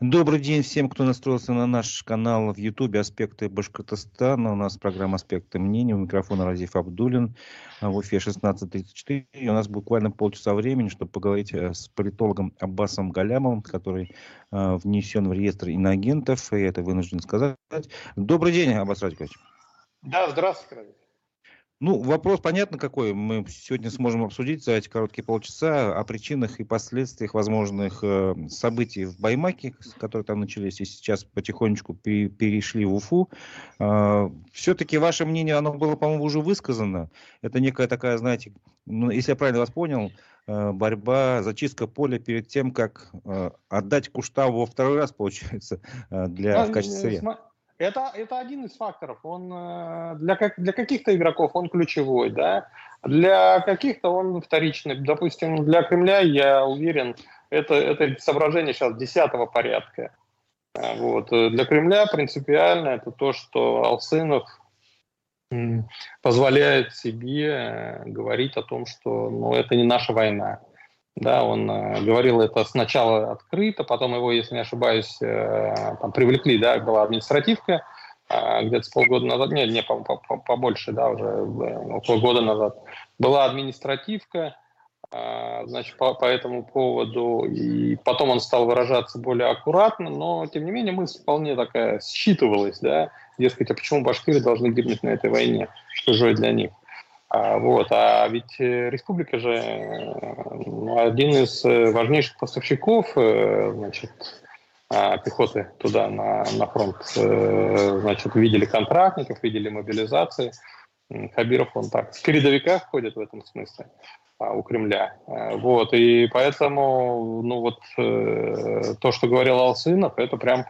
Добрый день всем, кто настроился на наш канал в YouTube «Аспекты Башкортостана». У нас программа «Аспекты мнений». У микрофона Разиф Абдулин в эфире 16.34. И у нас буквально полчаса времени, чтобы поговорить э, с политологом Аббасом Галямовым, который э, внесен в реестр иноагентов. И это вынужден сказать. Добрый день, Аббас Радикович. Да, здравствуйте, Разиф. Ну, вопрос понятно какой. Мы сегодня сможем обсудить за эти короткие полчаса о причинах и последствиях возможных э, событий в Баймаке, которые там начались и сейчас потихонечку пере, перешли в Уфу. Э, все-таки ваше мнение, оно было, по-моему, уже высказано. Это некая такая, знаете, ну, если я правильно вас понял, э, борьба, зачистка поля перед тем, как э, отдать Куштаву во второй раз, получается, для, а, в качестве. Это, это один из факторов. Он э, для, как, для каких-то игроков он ключевой, да, для каких-то он вторичный. Допустим, для Кремля, я уверен, это, это соображение сейчас десятого порядка. Э, вот. Для Кремля принципиально это то, что Алсынов позволяет себе э, говорить о том, что ну, это не наша война. Да, он э, говорил это сначала открыто, потом его, если не ошибаюсь, э, там привлекли, да, была административка, э, где-то полгода назад, нет, не, по, по, побольше, да, уже э, около года назад, была административка, э, значит, по, по этому поводу, и потом он стал выражаться более аккуратно, но, тем не менее, мысль вполне такая считывалась, да, дескать, а почему башкиры должны гибнуть на этой войне, чужой для них. А, вот. А ведь э, республика же ну, один из э, важнейших поставщиков значит, а, пехоты туда, на, на фронт. Значит, видели контрактников, видели мобилизации. Хабиров, он так, в передовиках ходит в этом смысле а, у Кремля. Вот, и поэтому, ну вот, то, что говорил Алсынов, это прям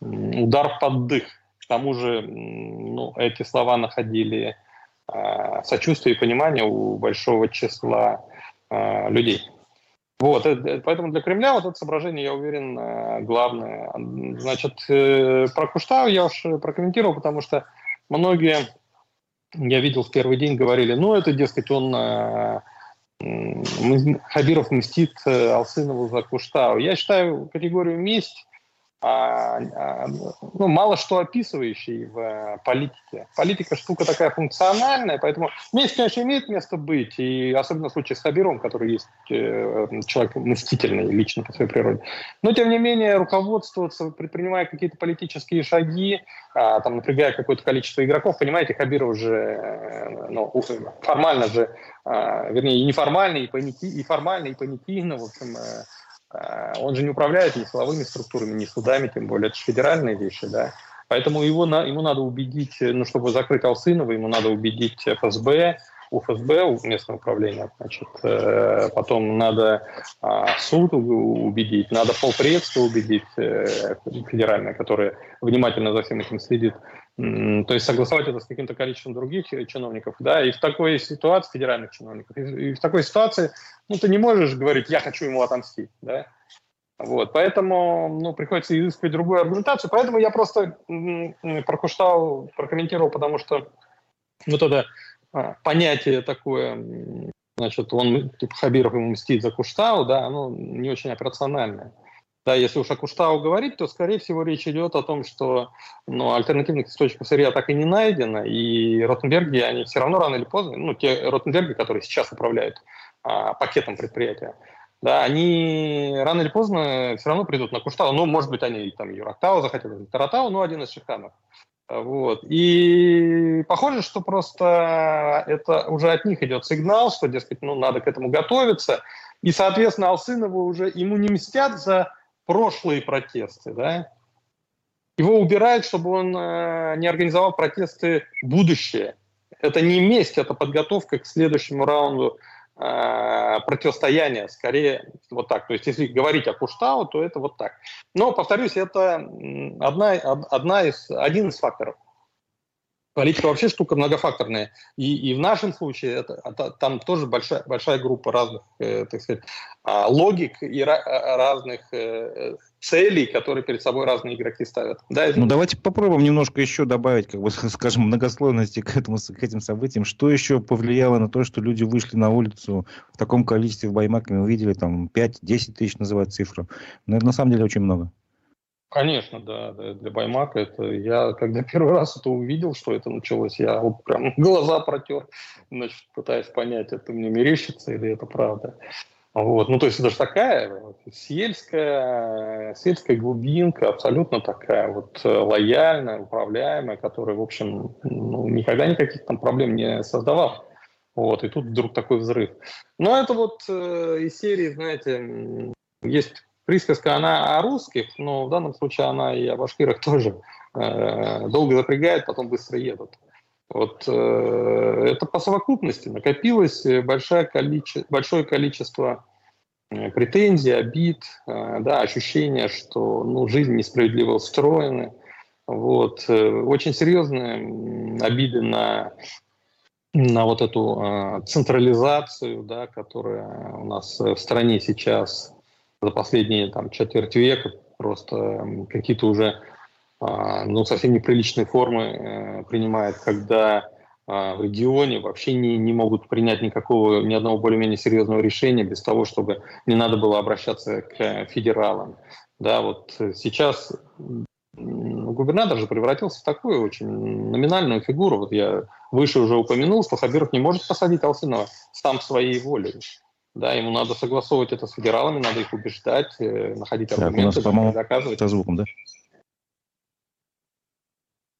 удар под дых. К тому же, ну, эти слова находили Э, сочувствия и понимания у большого числа э, людей. Вот, э, поэтому для Кремля вот это соображение, я уверен, главное. Значит, про Куштау я уж прокомментировал, потому что многие, я видел в первый день, говорили, ну, это, дескать, он Хабиров мстит Алсынову за Куштау. Я считаю категорию месть а, а, ну, мало что описывающий в э, политике. Политика штука такая функциональная, поэтому месть, конечно, имеет место быть, и особенно в случае с Хабиром, который есть э, человек мстительный лично по своей природе. Но, тем не менее, руководствоваться, предпринимая какие-то политические шаги, а, там, напрягая какое-то количество игроков, понимаете, Хабиров уже э, ну, формально же, вернее, и неформально, и, понятий, и формально, и понятийно, в общем, он же не управляет ни силовыми структурами, ни судами, тем более это же федеральные вещи, да. Поэтому его, ему надо убедить, ну, чтобы закрыть Алсынова, ему надо убедить ФСБ, у ФСБ, у местного управления, значит, э, потом надо суд убедить, надо полпредства убедить э, федеральное, которое внимательно за всем этим следит, то есть согласовать это с каким-то количеством других чиновников, да, и в такой ситуации, федеральных чиновников, и в такой ситуации, ну, ты не можешь говорить, я хочу ему отомстить, да, вот, поэтому, ну, приходится изыскивать другую аргументацию, поэтому я просто прокуштал, прокомментировал, потому что вот это а, понятие такое, значит, он, типа, Хабиров ему мстит за Куштау, да, оно не очень операциональное. Да, если уж о Куштау говорить, то, скорее всего, речь идет о том, что ну, альтернативных источников сырья так и не найдено, и Ротенберги, они все равно рано или поздно, ну, те Ротенберги, которые сейчас управляют а, пакетом предприятия, да, они рано или поздно все равно придут на Куштау. Ну, может быть, они там Юрактау захотят, Таратау, ну, один из шиханов. Вот. И похоже, что просто это уже от них идет сигнал, что, дескать, ну, надо к этому готовиться. И, соответственно, Алсынову уже ему не мстят за прошлые протесты, да, его убирают, чтобы он э, не организовал протесты будущее. Это не месть, это подготовка к следующему раунду э, противостояния, скорее вот так. То есть если говорить о Куштау, то это вот так. Но, повторюсь, это одна, одна из, один из факторов. Политика вообще штука многофакторная. И, и в нашем случае это, это, там тоже большая, большая группа разных, э, так сказать, э, логик и ra- разных э, целей, которые перед собой разные игроки ставят. Да, это... Ну давайте попробуем немножко еще добавить, как бы, скажем, многослойности к, этому, к этим событиям. Что еще повлияло на то, что люди вышли на улицу в таком количестве в Баймаке? Мы увидели там 5-10 тысяч называют цифру. Но это на самом деле очень много. Конечно, да, для Баймака это я, когда первый раз это увидел, что это началось, я вот прям глаза протер, значит, пытаясь понять, это мне мерещится или это правда. Вот. Ну, то есть это же такая сельская, сельская глубинка, абсолютно такая вот э, лояльная, управляемая, которая, в общем, ну, никогда никаких там проблем не создавала. Вот, и тут вдруг такой взрыв. Но это вот э, из серии, знаете, есть присказка, она о русских, но в данном случае она и о башкирах тоже. Э, долго запрягает, потом быстро едут. Вот э, это по совокупности накопилось большое количество, большое количество э, претензий, обид, э, да, ощущение, что ну, жизнь несправедливо устроена. Вот. Э, очень серьезные обиды на на вот эту э, централизацию, да, которая у нас в стране сейчас за последние там, четверть века просто какие-то уже э, ну, совсем неприличные формы э, принимает, когда э, в регионе вообще не, не могут принять никакого, ни одного более-менее серьезного решения без того, чтобы не надо было обращаться к федералам. Да, вот сейчас губернатор же превратился в такую очень номинальную фигуру. Вот я выше уже упомянул, что Хабиров не может посадить Алсынова сам своей волей. Да, ему надо согласовывать это с федералами, надо их убеждать, э, находить аргументы, так, у нас, доказывать. Со звуком, да?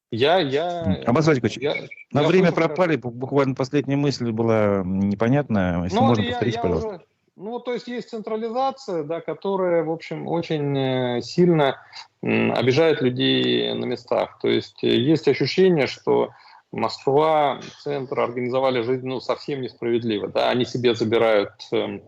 Я, я... Аббас Вадикович, я, на я время пропали, раз... буквально последняя мысль была непонятная, если ну, можно я, повторить, я пожалуйста. Уже... Ну, то есть есть централизация, да, которая, в общем, очень э, сильно обижает людей на местах. То есть э, есть ощущение, что Москва, центр организовали жизнь ну, совсем несправедливо. Да? Они себе забирают э,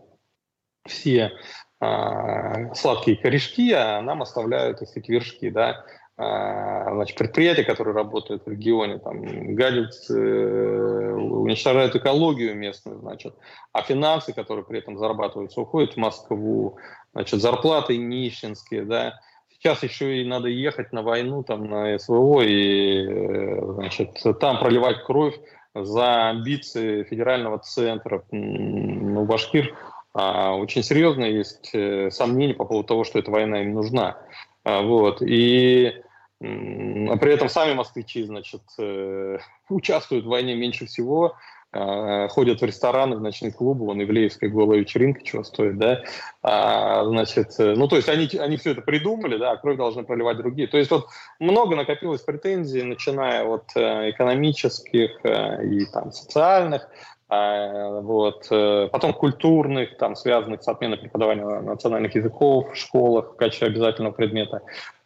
все э, сладкие корешки, а нам оставляют, так вершки. Да? Э, значит, предприятия, которые работают в регионе, там, гадят, э, уничтожают экологию местную, значит, а финансы, которые при этом зарабатываются, уходят в Москву, значит, зарплаты нищенские, да, Сейчас еще и надо ехать на войну, там, на СВО, и э, значит, там проливать кровь за амбиции федерального центра. Ну, Башкир а, очень серьезно есть э, сомнения по поводу того, что эта война им нужна. А, вот. И а при этом сами москвичи, значит, э, участвуют в войне меньше всего, ходят в рестораны, в ночные клубы, вон Ивлеевская голая вечеринка чего стоит, да, а, значит, э, ну, то есть они, они все это придумали, да, а кровь должны проливать другие. То есть вот много накопилось претензий, начиная от э, экономических э, и там социальных, вот, потом культурных, там, связанных с отменой преподавания национальных языков в школах в качестве обязательного предмета.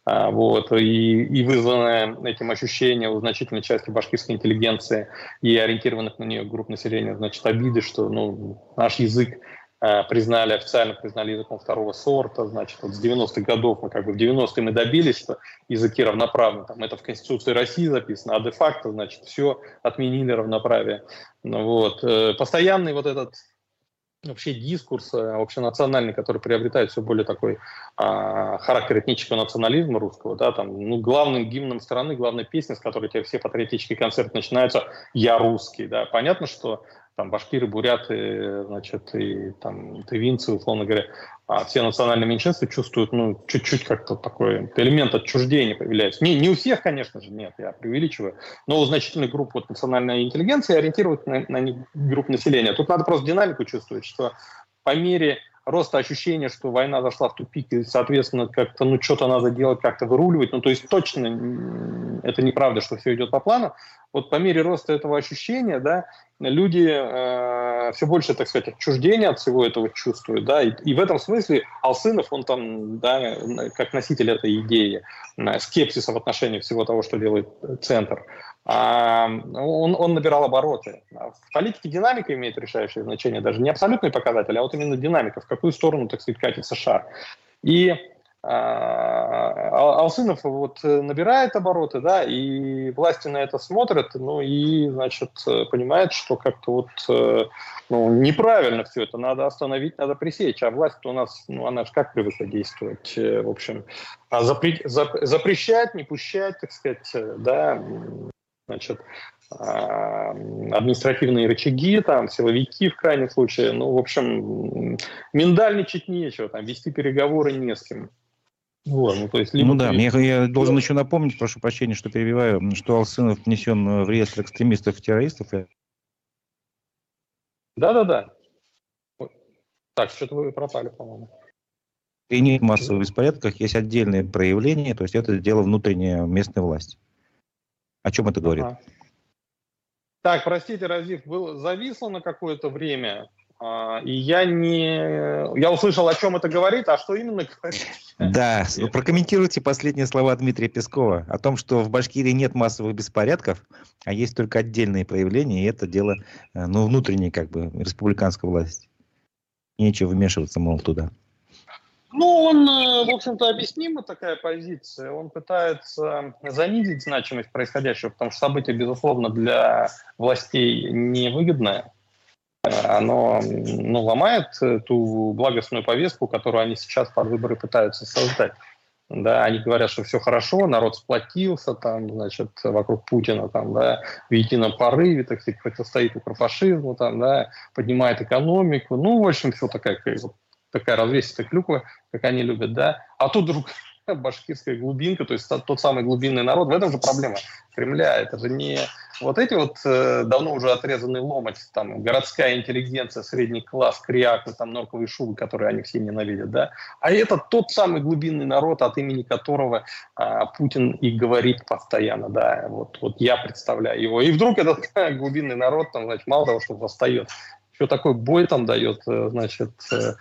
А, вот, и, и вызванное этим ощущение у значительной части башкирской интеллигенции и ориентированных на нее групп населения, значит, обиды, что ну, наш язык э, признали, официально признали языком второго сорта, значит, вот с 90-х годов мы как бы в 90-е мы добились, что языки равноправны, там это в Конституции России записано, а де-факто, значит, все отменили равноправие. Ну, вот. Э, постоянный вот этот вообще дискурс э, общенациональный, который приобретает все более такой а, характер этнического национализма русского, да, там, ну, главным гимном страны, главной песней, с которой те все патриотические концерты начинаются «Я русский», да, понятно, что там башкиры, буряты, значит, и там тывинцы, условно говоря, а все национальные меньшинства чувствуют, ну, чуть-чуть как-то такой элемент отчуждения появляется. Не, не у всех, конечно же, нет, я преувеличиваю, но у значительной группы вот, национальной интеллигенции ориентировать на, на группу населения. Тут надо просто динамику чувствовать, что по мере роста ощущения, что война зашла в тупик, и, соответственно, как-то, ну, что-то надо делать, как-то выруливать. Ну, то есть точно это неправда, что все идет по плану. Вот по мере роста этого ощущения, да, люди э, все больше, так сказать, отчуждения от всего этого чувствуют, да, и, и в этом смысле Алсынов, он там, да, как носитель этой идеи, э, скепсиса в отношении всего того, что делает Центр, а, он, он набирал обороты. В политике динамика имеет решающее значение, даже не абсолютный показатель, а вот именно динамика, в какую сторону, так сказать, катится шар. И а, Алсынов вот набирает обороты, да, и власти на это смотрят, ну и, значит, понимают, что как-то вот э, ну, неправильно все это, надо остановить, надо пресечь, а власть у нас, ну, она же как привыкла действовать, э, в общем, а запре запрещать, не пущать, так сказать, э, да, значит, административные рычаги, там, силовики в крайнем случае. Ну, в общем, миндальничать нечего, там, вести переговоры не с кем. Вот, ну, то есть, либо ну да, я, я должен еще напомнить, прошу прощения, что перебиваю, что Алсынов внесен в реестр экстремистов и террористов. Да-да-да. Так, что-то вы пропали, по-моему. И нет массовых беспорядках, есть отдельные проявления, то есть это дело внутреннее местной власти. О чем это говорит? Ага. Так, простите, Разив, был зависло на какое-то время, а, и я не... Я услышал, о чем это говорит, а что именно говорит? Да, прокомментируйте последние слова Дмитрия Пескова о том, что в Башкирии нет массовых беспорядков, а есть только отдельные проявления, и это дело, э, ну, внутренней, как бы, республиканской власти. Нечего вмешиваться, мол, туда. Ну, он, э, в общем-то, объяснима такая позиция. Он пытается занизить значимость происходящего, потому что событие, безусловно, для властей невыгодное. Э, оно ну, ломает ту благостную повестку, которую они сейчас под выборы пытаются создать. Да, они говорят, что все хорошо, народ сплотился, там, значит, вокруг Путина, там, да, в едином порыве, так сказать, противостоит укрофашизму, там, да, поднимает экономику. Ну, в общем, все такая такая развесистая клюква, как они любят, да, а тут вдруг башкирская глубинка, то есть тот самый глубинный народ. В этом же проблема Кремля. Это же не вот эти вот э, давно уже отрезанные ломать, там, городская интеллигенция, средний класс, криакы, там, норковые шубы, которые они все ненавидят, да, а это тот самый глубинный народ, от имени которого э, Путин и говорит постоянно, да, вот, вот я представляю его. И вдруг этот глубинный народ, там, значит, мало того, что восстает, еще такой бой там дает, э, значит, э, э,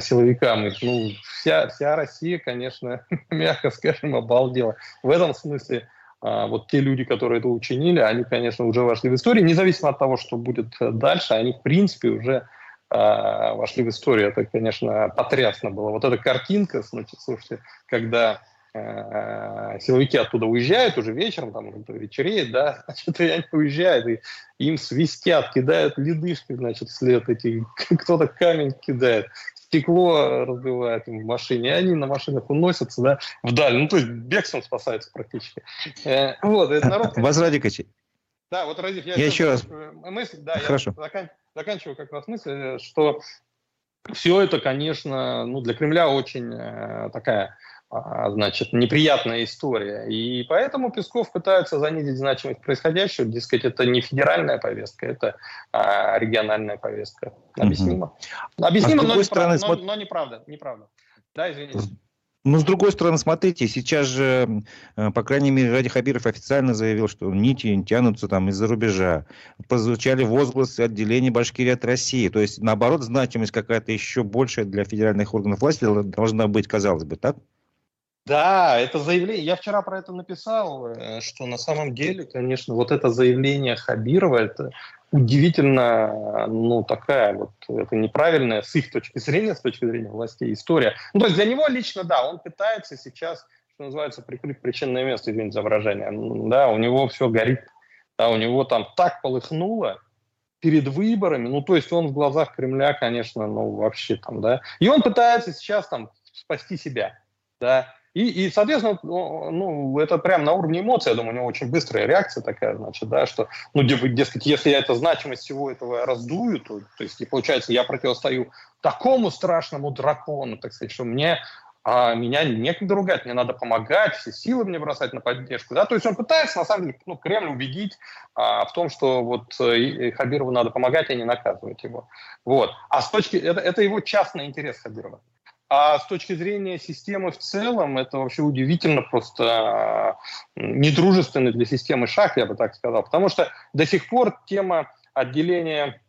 силовикам. И, ну, вся, вся Россия, конечно, мягко скажем, обалдела. В этом смысле а, вот те люди, которые это учинили, они, конечно, уже вошли в историю. Независимо от того, что будет дальше, они, в принципе, уже а, вошли в историю. Это, конечно, потрясно было. Вот эта картинка, слушайте, когда Э, силовики оттуда уезжают уже вечером, там уже вечереет, да, значит, и они уезжают, и им свистят, кидают ледышки, значит, вслед эти, кто-то камень кидает, стекло разбивает в машине, и они на машинах уносятся, да, вдаль, ну, то есть бегством спасаются практически. Э, вот, это народ... Вас, Радикович, да, вот, Радик, я, я еще раз... Мысль, да, Хорошо. я закан... заканчиваю как раз мысль, что все это, конечно, ну, для Кремля очень э, такая значит, неприятная история. И поэтому Песков пытается занизить значимость происходящего. Дескать, это не федеральная повестка, это а, региональная повестка. Объяснимо. Угу. Объяснимо, а но, стороны, неправда, смотр... но, но неправда. Неправда. Да, извините. Ну, с другой стороны, смотрите, сейчас же, э, по крайней мере, Ради Хабиров официально заявил, что нити тянутся там из-за рубежа. Позвучали возгласы отделения Башкирии от России. То есть, наоборот, значимость какая-то еще большая для федеральных органов власти должна быть, казалось бы, так? Да, это заявление, я вчера про это написал, э, что на самом деле, конечно, вот это заявление Хабирова, это удивительно, ну, такая вот, это неправильная с их точки зрения, с точки зрения властей история. Ну, то есть для него лично, да, он пытается сейчас, что называется, прикрыть причинное место, извините за выражение. Да, у него все горит, да, у него там так полыхнуло, перед выборами, ну, то есть он в глазах Кремля, конечно, ну, вообще там, да, и он пытается сейчас там спасти себя, да, и, и, соответственно, ну, это прям на уровне эмоций, я думаю, у него очень быстрая реакция такая, значит, да, что, ну, дескать, если я это значимость всего этого раздую, то, то есть, и получается, я противостою такому страшному дракону, так сказать, что мне а меня некогда ругать, мне надо помогать, все силы мне бросать на поддержку. Да? То есть он пытается, на самом деле, ну, Кремль убедить а, в том, что вот э, Хабирову надо помогать, а не наказывать его. Вот. А с точки... Это, это его частный интерес Хабирова. А с точки зрения системы в целом, это вообще удивительно просто недружественный для системы шаг, я бы так сказал. Потому что до сих пор тема отделения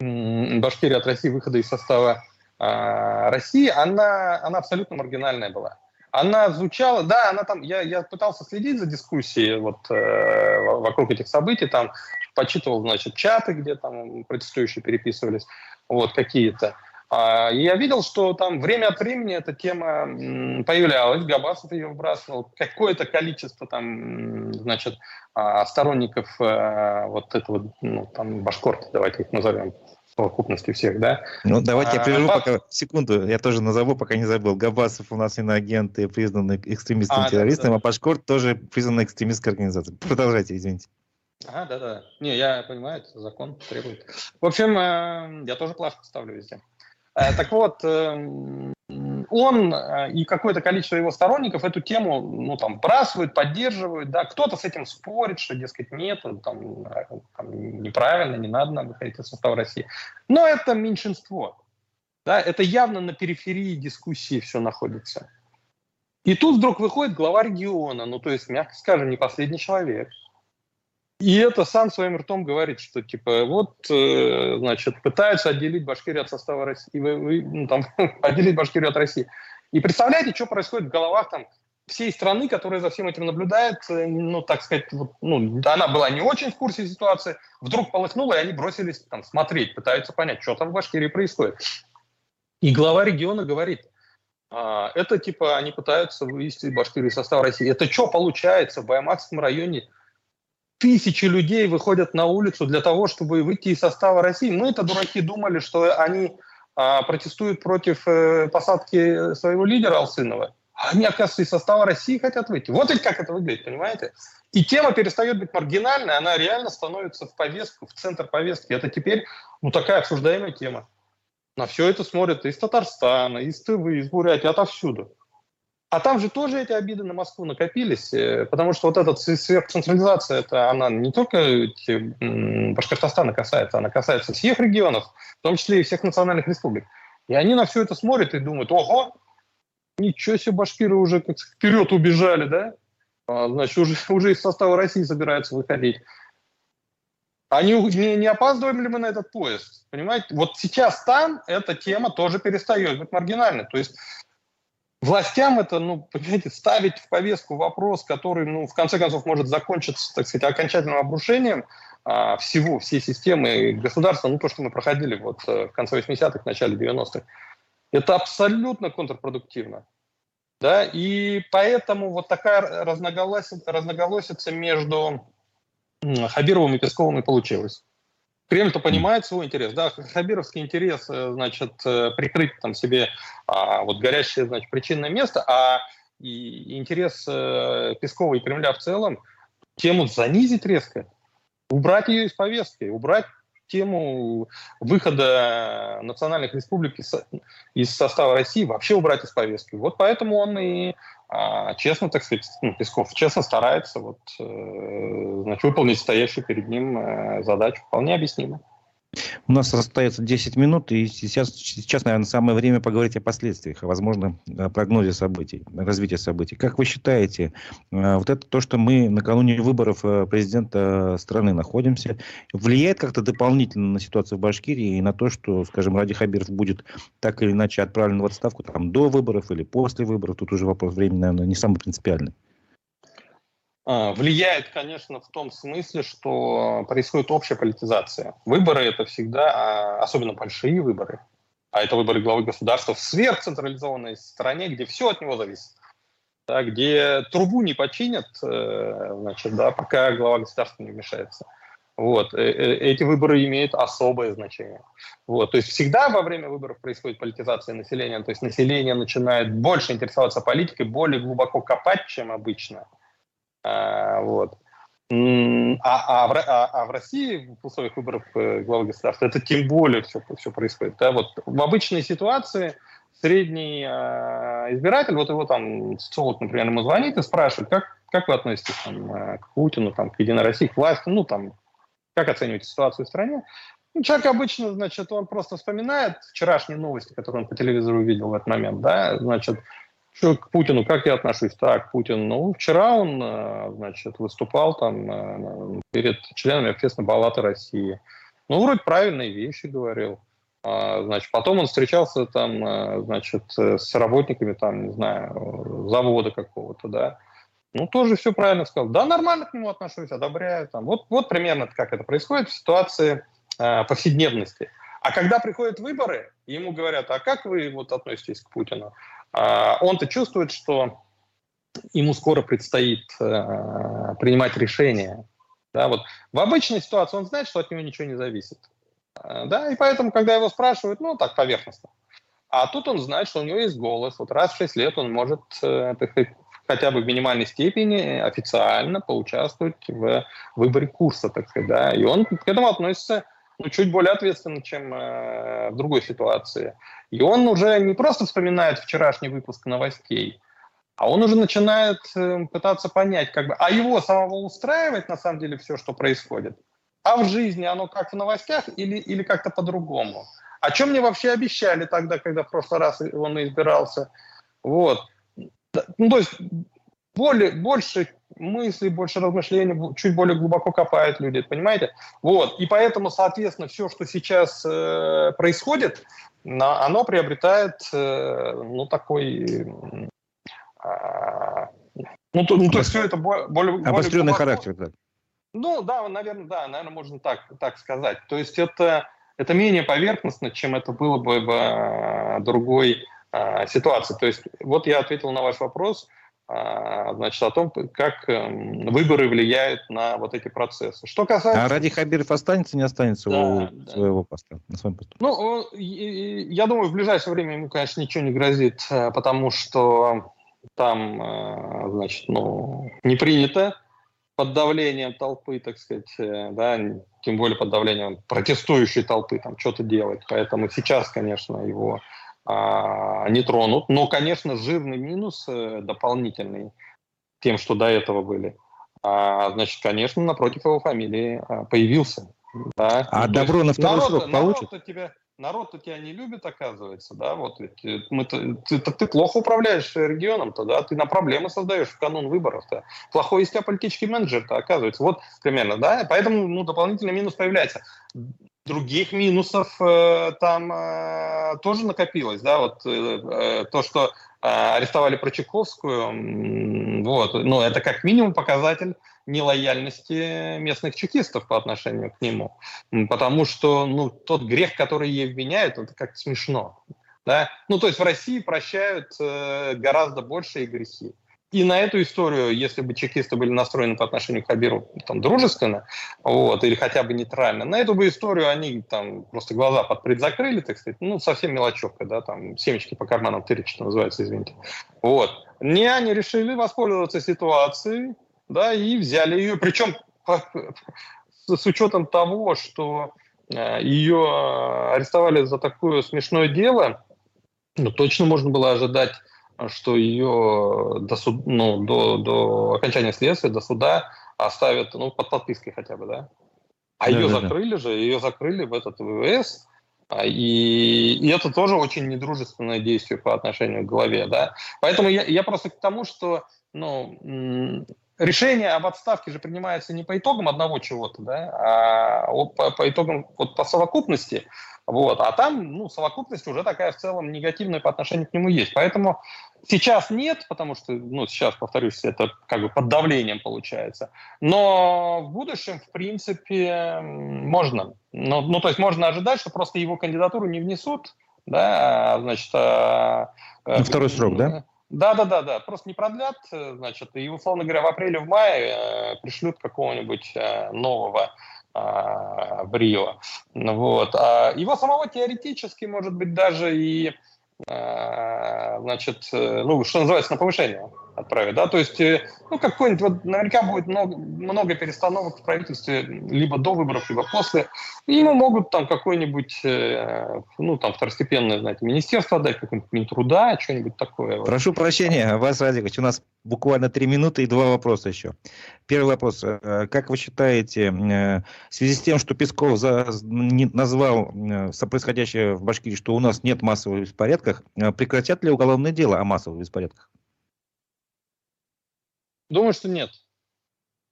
Башкирии от России, выхода из состава э, России, она, она абсолютно маргинальная была. Она звучала, да, она там, я, я пытался следить за дискуссией вот, э, вокруг этих событий, там почитывал, значит, чаты, где там протестующие переписывались, вот, какие-то. А, я видел, что там время от времени эта тема появлялась, Габасов ее выбрасывал, какое-то количество там, значит, а, сторонников э, вот этого, ну, там, башкорт, давайте их назовем, совокупности всех, да. Ну, давайте я прерву а, пока, секунду, я тоже назову, пока не забыл. Габасов у нас иноагент и признанный экстремистом-террористом, а, да, да. а Пашкорт тоже признанный экстремистской организацией. Продолжайте, извините. Ага, да-да. Не, я понимаю, это закон требует. В общем, э, я тоже плашку ставлю везде. Э, так вот, эм, он э, и какое-то количество его сторонников эту тему, ну, там, бросают, поддерживают, да, кто-то с этим спорит, что, дескать, нет, там, там неправильно, не надо нам выходить из состава России. Но это меньшинство, да, это явно на периферии дискуссии все находится. И тут вдруг выходит глава региона, ну, то есть, мягко скажем, не последний человек – и это сам своим ртом говорит, что типа вот, э, значит, пытаются отделить Башкирию от состава России, ну, там, отделить Башкирию от России. И представляете, что происходит в головах там всей страны, которая за всем этим наблюдает, э, ну, так сказать, вот, ну, она была не очень в курсе ситуации, вдруг полыхнула, и они бросились там смотреть, пытаются понять, что там в Башкирии происходит. И глава региона говорит, а, это типа они пытаются вывести Башкирию из состава России. Это что получается в Баймакском районе – тысячи людей выходят на улицу для того, чтобы выйти из состава России. Мы это дураки думали, что они а, протестуют против э, посадки своего лидера Алсынова. Они, оказывается, из состава России хотят выйти. Вот ведь как это выглядит, понимаете? И тема перестает быть маргинальной, она реально становится в повестку, в центр повестки. Это теперь ну, такая обсуждаемая тема. На все это смотрят из Татарстана, из Тывы, из Бурятии, отовсюду. А там же тоже эти обиды на Москву накопились, э, потому что вот эта сверхцентрализация, это она не только Башкортостана касается, она касается всех регионов, в том числе и всех национальных республик. И они на все это смотрят и думают, ого, ничего себе, башкиры уже как вперед убежали, да? А, значит, уже, уже из состава России собираются выходить. Они не, не опаздываем ли мы на этот поезд? Понимаете? Вот сейчас там эта тема тоже перестает быть маргинальной. То есть Властям это, ну, понимаете, ставить в повестку вопрос, который, ну, в конце концов, может закончиться, так сказать, окончательным обрушением а, всего, всей системы государства, ну, то, что мы проходили вот э, в конце 80-х, начале 90-х, это абсолютно контрпродуктивно. Да, и поэтому вот такая разноголосица, разноголосица между Хабировым и Песковым и получилась. Кремль-то понимает свой интерес, да, хабировский интерес, э, значит, э, прикрыть там себе а, вот горящее, значит, причинное место, а и интерес а, Пескова и Кремля в целом тему занизить резко, убрать ее из повестки, убрать тему выхода национальных республик из, из состава России, вообще убрать из повестки. Вот поэтому он и а, честно, так сказать, ну, Песков честно старается вот, э, значит, выполнить стоящую перед ним э, задачу. Вполне объяснимо. У нас остается 10 минут, и сейчас, сейчас, наверное, самое время поговорить о последствиях, о возможном прогнозе событий, развития событий. Как вы считаете, э, вот это то, что мы накануне выборов э, президента страны находимся, влияет как-то дополнительно на ситуацию в Башкирии и на то, что, скажем, Ради Хабиров будет так или иначе отправлен в отставку там, до выборов или после выборов? Тут уже вопрос времени, наверное, не самый принципиальный. А, влияет, конечно, в том смысле, что происходит общая политизация. Выборы это всегда, а, особенно большие выборы, а это выборы главы государства в сверхцентрализованной стране, где все от него зависит. Да, где трубу не починят, э, значит, да, пока глава государства не вмешается. Вот. Э, э, эти выборы имеют особое значение. Вот. То есть всегда во время выборов происходит политизация населения. То есть население начинает больше интересоваться политикой, более глубоко копать, чем обычно – вот. А, а, в, а, а в России в условиях выборов э, главы государства это тем более все, все происходит. Да? Вот в обычной ситуации средний э, избиратель, вот его там социолог, например, ему звонит и спрашивает, как, как вы относитесь там, э, к Путину, там, к Единой России, к власти, ну там, как оцениваете ситуацию в стране. Ну, человек обычно, значит, он просто вспоминает вчерашние новости, которые он по телевизору увидел в этот момент, да, значит, к Путину, как я отношусь? Так, Путин, ну, вчера он, э, значит, выступал там э, перед членами Общественной палаты России. Ну, вроде правильные вещи говорил. А, значит, потом он встречался там, э, значит, с работниками там, не знаю, завода какого-то, да. Ну, тоже все правильно сказал. Да, нормально к нему отношусь, одобряю. Там. Вот, вот примерно как это происходит в ситуации э, повседневности. А когда приходят выборы, ему говорят, а как вы вот относитесь к Путину? А, он-то чувствует, что ему скоро предстоит э, принимать решение. Да, вот. В обычной ситуации он знает, что от него ничего не зависит. Э, да, и поэтому, когда его спрашивают, ну, так, поверхностно. А тут он знает, что у него есть голос. Вот раз в 6 лет он может э, хотя бы в минимальной степени официально поучаствовать в выборе курса, так сказать. Да, и он к этому относится ну, чуть более ответственно, чем э, в другой ситуации. И он уже не просто вспоминает вчерашний выпуск новостей, а он уже начинает э, пытаться понять, как бы, а его самого устраивает на самом деле все, что происходит. А в жизни оно как в новостях или, или как-то по-другому. О чем мне вообще обещали тогда, когда в прошлый раз он избирался? Вот. Ну, то есть более, больше мыслей, больше размышлений, чуть более глубоко копают люди, понимаете? Вот. И поэтому, соответственно, все, что сейчас э, происходит, на, оно приобретает, э, ну, такой... Э, ну, то, ну, то есть все это более... более Обостренный характер, да. Ну, да, наверное, да, наверное, можно так, так сказать. То есть это, это менее поверхностно, чем это было бы в э, другой э, ситуации. То есть вот я ответил на ваш вопрос – а, значит, о том, как эм, выборы влияют на вот эти процессы. Что касается... А Ради Хабиров останется, не останется да, у да. своего поста? На своем посту? Ну, я думаю, в ближайшее время ему, конечно, ничего не грозит, э, потому что там, э, значит, ну, не принято под давлением толпы, так сказать, э, да, тем более под давлением протестующей толпы там что-то делать. Поэтому сейчас, конечно, его а, не тронут. Но, конечно, жирный минус э, дополнительный тем, что до этого были. А, значит, конечно, напротив его фамилии а, появился. Да. А ну, добро на второй народ, срок получит? Народ тебя, народ-то тебя не любит, оказывается, да, вот ведь э, мы ты, ты, ты плохо управляешь регионом-то, да, ты на проблемы создаешь в канун выборов-то. Плохой из тебя политический менеджер-то, оказывается. Вот примерно, да, поэтому, ну, дополнительный минус появляется других минусов э, там э, тоже накопилось, да, вот э, э то, что э, арестовали Прочаковскую, вот, ну, это как минимум показатель нелояльности местных чекистов по отношению к нему, потому что, ну, тот грех, который ей обвиняют, это как-то смешно, да, ну, то есть в России прощают э, гораздо больше агрессии. И на эту историю, если бы чекисты были настроены по отношению к Хабиру там, дружественно, вот, или хотя бы нейтрально, на эту бы историю они там просто глаза под закрыли, так сказать, ну, совсем мелочевка, да, там, семечки по карманам тырить, что называется, извините. Вот. Не они решили воспользоваться ситуацией, да, и взяли ее, причем с учетом того, что э, ее арестовали за такое смешное дело, ну, точно можно было ожидать что ее до, суд, ну, до, до окончания следствия, до суда оставят ну, под подпиской хотя бы, да? А да, ее да, закрыли да. же, ее закрыли в этот ВВС, а, и, и это тоже очень недружественное действие по отношению к главе, да. Поэтому я, я просто к тому, что ну, решение об отставке же принимается не по итогам одного чего-то, да, а по, по итогам вот по совокупности вот. А там ну, совокупность уже такая в целом негативная по отношению к нему есть. Поэтому сейчас нет, потому что, ну, сейчас, повторюсь, это как бы под давлением получается. Но в будущем, в принципе, можно. Ну, ну то есть можно ожидать, что просто его кандидатуру не внесут, да, а, значит... А, На второй срок, да? Да, да, да, да. Просто не продлят, значит, и условно говоря, в апреле, в мае э, пришлют какого-нибудь э, нового в Рио. Вот. А его самого теоретически, может быть, даже и а, значит, э, ну, что называется, на повышение отправить, да, то есть, э, ну, какой-нибудь, вот, наверняка будет много, много перестановок в правительстве либо до выборов, либо после, и ему могут там какой-нибудь, э, ну, там, второстепенное, знаете, министерство отдать, какой-нибудь Минтруда, что-нибудь такое. Прошу прощения, Вас Радикович, у нас буквально три минуты и два вопроса еще. Первый вопрос. Как вы считаете, в связи с тем, что Песков за, назвал происходящее в Башкирии, что у нас нет массовых беспорядков, прекратят ли уголовное дело о массовых беспорядках? Думаю, что нет.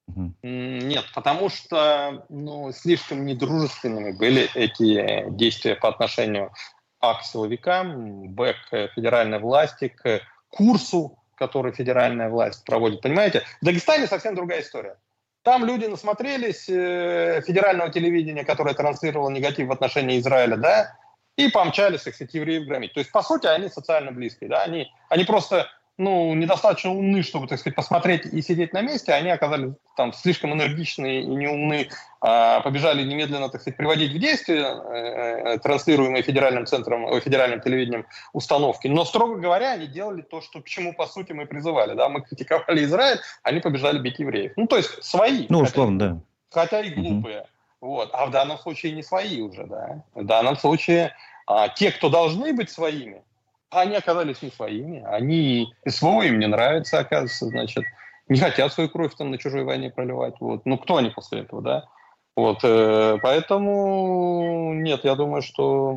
Угу. Нет, потому что ну, слишком недружественными были эти действия по отношению а к силовикам, б к федеральной власти, к курсу, который федеральная власть проводит. Понимаете, в Дагестане совсем другая история. Там люди насмотрелись э, федерального телевидения, которое транслировало негатив в отношении Израиля, да, и помчались, как сказать, евреев громить. То есть, по сути, они социально близкие, да, они, они просто ну, недостаточно умны, чтобы, так сказать, посмотреть и сидеть на месте, они оказались там слишком энергичные и неумны, а, побежали немедленно, так сказать, приводить в действие э, э, транслируемые федеральным центром, э, федеральным телевидением установки. Но, строго говоря, они делали то, что, к чему, по сути, мы призывали. Да? Мы критиковали Израиль, они побежали бить евреев. Ну, то есть свои. Ну, условно, хотя, да. Хотя и глупые. Вот. А в данном случае не свои уже, да. В данном случае а, те, кто должны быть своими, они оказались не своими. Они СВО им не нравится, оказывается, значит, не хотят свою кровь там на чужой войне проливать. Вот. Ну, кто они после этого, да? Вот, э, поэтому нет, я думаю, что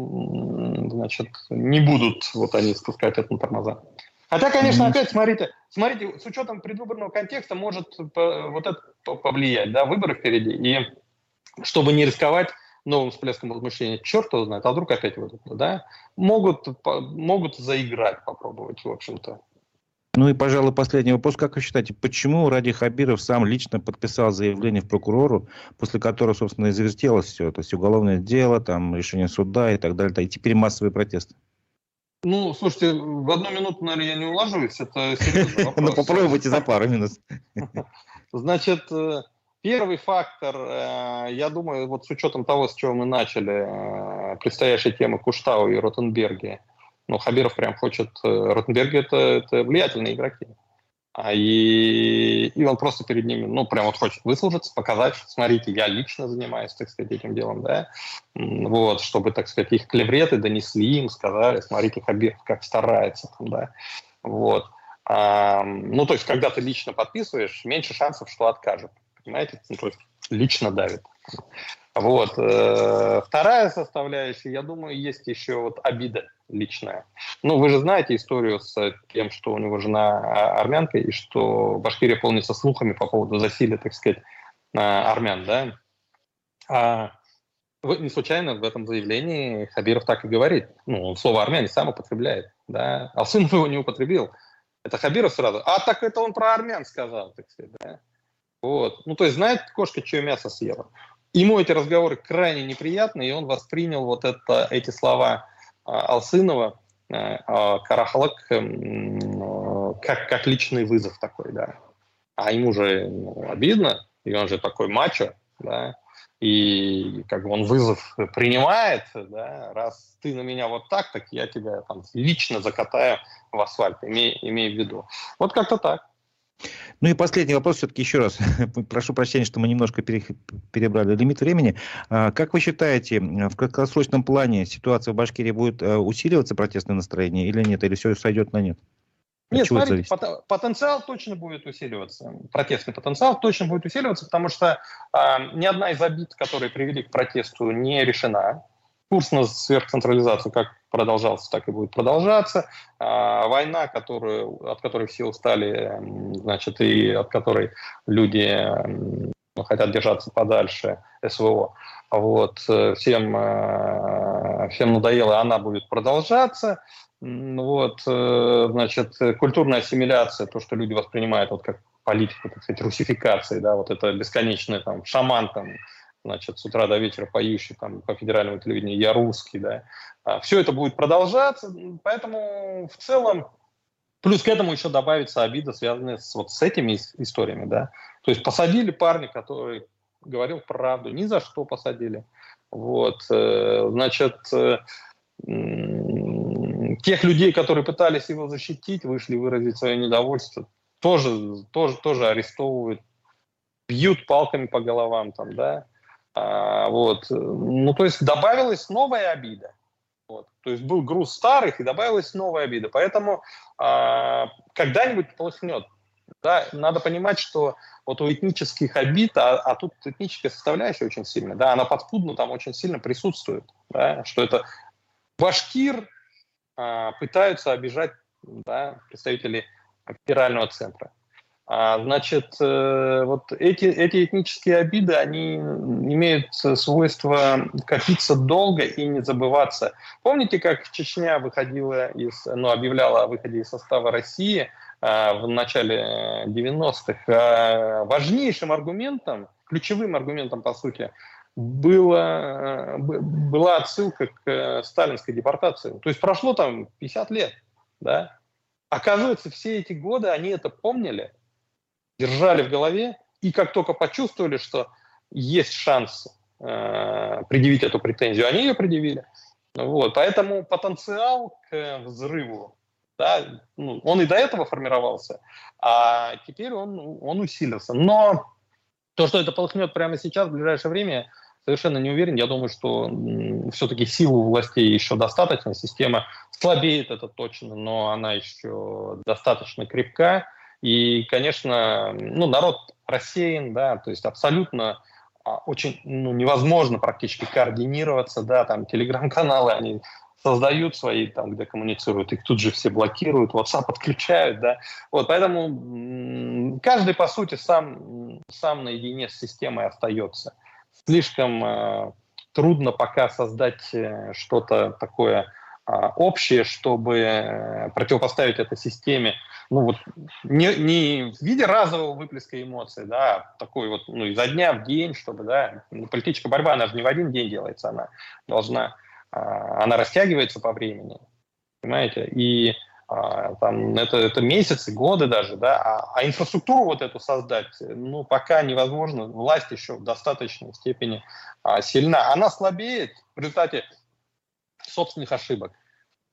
значит, не будут вот они спускать это на тормоза. Хотя, конечно, опять смотрите, смотрите, с учетом предвыборного контекста может вот это повлиять, да, выборы впереди, и чтобы не рисковать новым всплеском возмущения, черт его знает, а вдруг опять выйдут, да, могут, могут заиграть, попробовать, в общем-то. Ну и, пожалуй, последний вопрос. Как вы считаете, почему Ради Хабиров сам лично подписал заявление в прокурору, после которого, собственно, и завертелось все, то есть уголовное дело, там, решение суда и так далее, и теперь массовые протесты? Ну, слушайте, в одну минуту, наверное, я не уложусь, это серьезный вопрос. Ну, попробуйте за пару минут. Значит, э, первый фактор, э, я думаю, вот с учетом того, с чего мы начали, э, предстоящей темы Куштау и Ротенберги, ну, Хабиров прям хочет... Ротенберги это, это влиятельные игроки. А и, и он просто перед ними, ну, прям вот хочет выслужиться, показать, что, смотрите, я лично занимаюсь, так сказать, этим делом, да, вот, чтобы, так сказать, их клевреты донесли им, сказали, смотрите, Хабир как старается, там, да, вот. А, ну, то есть, когда ты лично подписываешь, меньше шансов, что откажут, понимаете, ну, то есть, лично давит. Вот. Э, вторая составляющая, я думаю, есть еще вот обида личная. Ну, вы же знаете историю с тем, что у него жена а, армянка, и что Башкирия полнится слухами по поводу засилия, так сказать, армян, да? А не случайно в этом заявлении Хабиров так и говорит. Ну, слово «армяне» сам употребляет, да? Алсынов его не употребил. Это Хабиров сразу. А так это он про армян сказал, так сказать, да? Вот. Ну, то есть знает кошка, чье мясо съела. Ему эти разговоры крайне неприятны, и он воспринял вот это, эти слова а, Алсынова, э, а, Карахалак эм, как, как личный вызов такой, да. А ему же ну, обидно, и он же такой мачо, да, и как бы он вызов принимает, да, раз ты на меня вот так, так я тебя там лично закатаю в асфальт, имей, имей в виду. Вот как-то так. Ну и последний вопрос все-таки еще раз. Прошу прощения, что мы немножко перебрали лимит времени. А, как вы считаете, в краткосрочном плане ситуация в Башкирии будет э, усиливаться, протестное настроение, или нет? Или все сойдет на нет? Нет, смотрите, пот- потенциал точно будет усиливаться. Протестный потенциал точно будет усиливаться, потому что э, ни одна из обид, которые привели к протесту, не решена. Курс на сверхцентрализацию как продолжался, так и будет продолжаться. А, война, которую, от которой все устали, значит, и от которой люди хотят держаться подальше, СВО, вот, всем, э, всем надоело, она будет продолжаться. Вот, э, значит, культурная ассимиляция, то, что люди воспринимают вот как политику, так сказать, русификации, да, вот это бесконечный там шаман там, значит, с утра до вечера поющий там по федеральному телевидению «Я русский», да, а, все это будет продолжаться, поэтому в целом Плюс к этому еще добавится обида, связанная с, вот с этими историями, да. То есть посадили парня, который говорил правду, ни за что посадили. Вот, э, значит, э, тех людей, которые пытались его защитить, вышли выразить свое недовольство, тоже, тоже, тоже арестовывают, бьют палками по головам там, да. А, вот. Ну, то есть добавилась новая обида. Вот. То есть был груз старых и добавилась новая обида. Поэтому а, когда-нибудь полыхнет. Да, надо понимать, что вот у этнических обид, а, а тут этническая составляющая очень сильная, да, она подспудно там очень сильно присутствует, да, что это башкир а, пытаются обижать да, представители федерального центра. А, значит, э, вот эти, эти этнические обиды, они имеют свойство копиться долго и не забываться. Помните, как Чечня выходила из, ну, объявляла о выходе из состава России а, в начале 90-х? А, важнейшим аргументом, ключевым аргументом, по сути, было, была отсылка к э, сталинской депортации. То есть прошло там 50 лет, да? Оказывается, все эти годы они это помнили, держали в голове, и как только почувствовали, что есть шанс э, предъявить эту претензию, они ее предъявили. Вот, поэтому потенциал к взрыву, да, ну, он и до этого формировался, а теперь он, он усилился. Но то, что это полыхнет прямо сейчас, в ближайшее время, совершенно не уверен. Я думаю, что все-таки силу властей еще достаточно. Система слабеет, это точно, но она еще достаточно крепка. И, конечно, ну, народ рассеян, да, то есть абсолютно а, очень ну, невозможно практически координироваться, да, там телеграм-каналы, они создают свои, там, где коммуницируют, их тут же все блокируют, WhatsApp подключают, да, вот, поэтому каждый, по сути, сам, сам наедине с системой остается. Слишком э, трудно пока создать э, что-то такое э, общее, чтобы э, противопоставить этой системе, ну вот не, не в виде разового выплеска эмоций, да, а такой вот, ну, изо дня в день, чтобы, да, ну, политическая борьба, она же не в один день делается, она должна а, она растягивается по времени, понимаете, и а, там это, это месяцы, годы даже, да, а, а инфраструктуру вот эту создать, ну, пока невозможно, власть еще в достаточной степени а, сильна, она слабеет в результате собственных ошибок.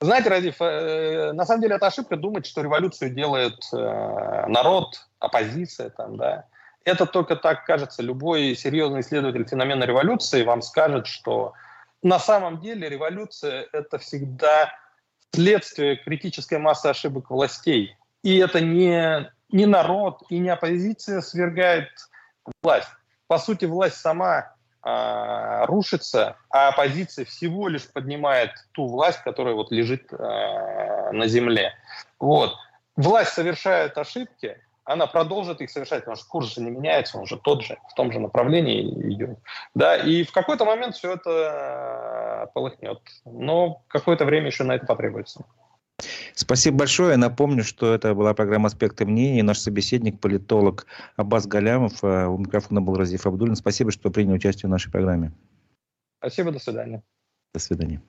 Знаете, Радив, э, на самом деле это ошибка думать, что революцию делает э, народ, оппозиция, там, да. Это только так кажется. Любой серьезный исследователь феномена революции вам скажет, что на самом деле революция – это всегда следствие критической массы ошибок властей. И это не, не народ и не оппозиция свергает власть. По сути, власть сама а, рушится, а оппозиция всего лишь поднимает ту власть, которая вот лежит а, на земле. Вот. Власть совершает ошибки, она продолжит их совершать, потому что курс же не меняется, он же тот же, в том же направлении идет. Да, и в какой-то момент все это э, полыхнет. Но какое-то время еще на это потребуется. Спасибо большое. Напомню, что это была программа «Аспекты мнений». Наш собеседник, политолог Аббас Галямов. Э, у микрофона был Разиф Абдулин. Спасибо, что приняли участие в нашей программе. Спасибо, до свидания. До свидания.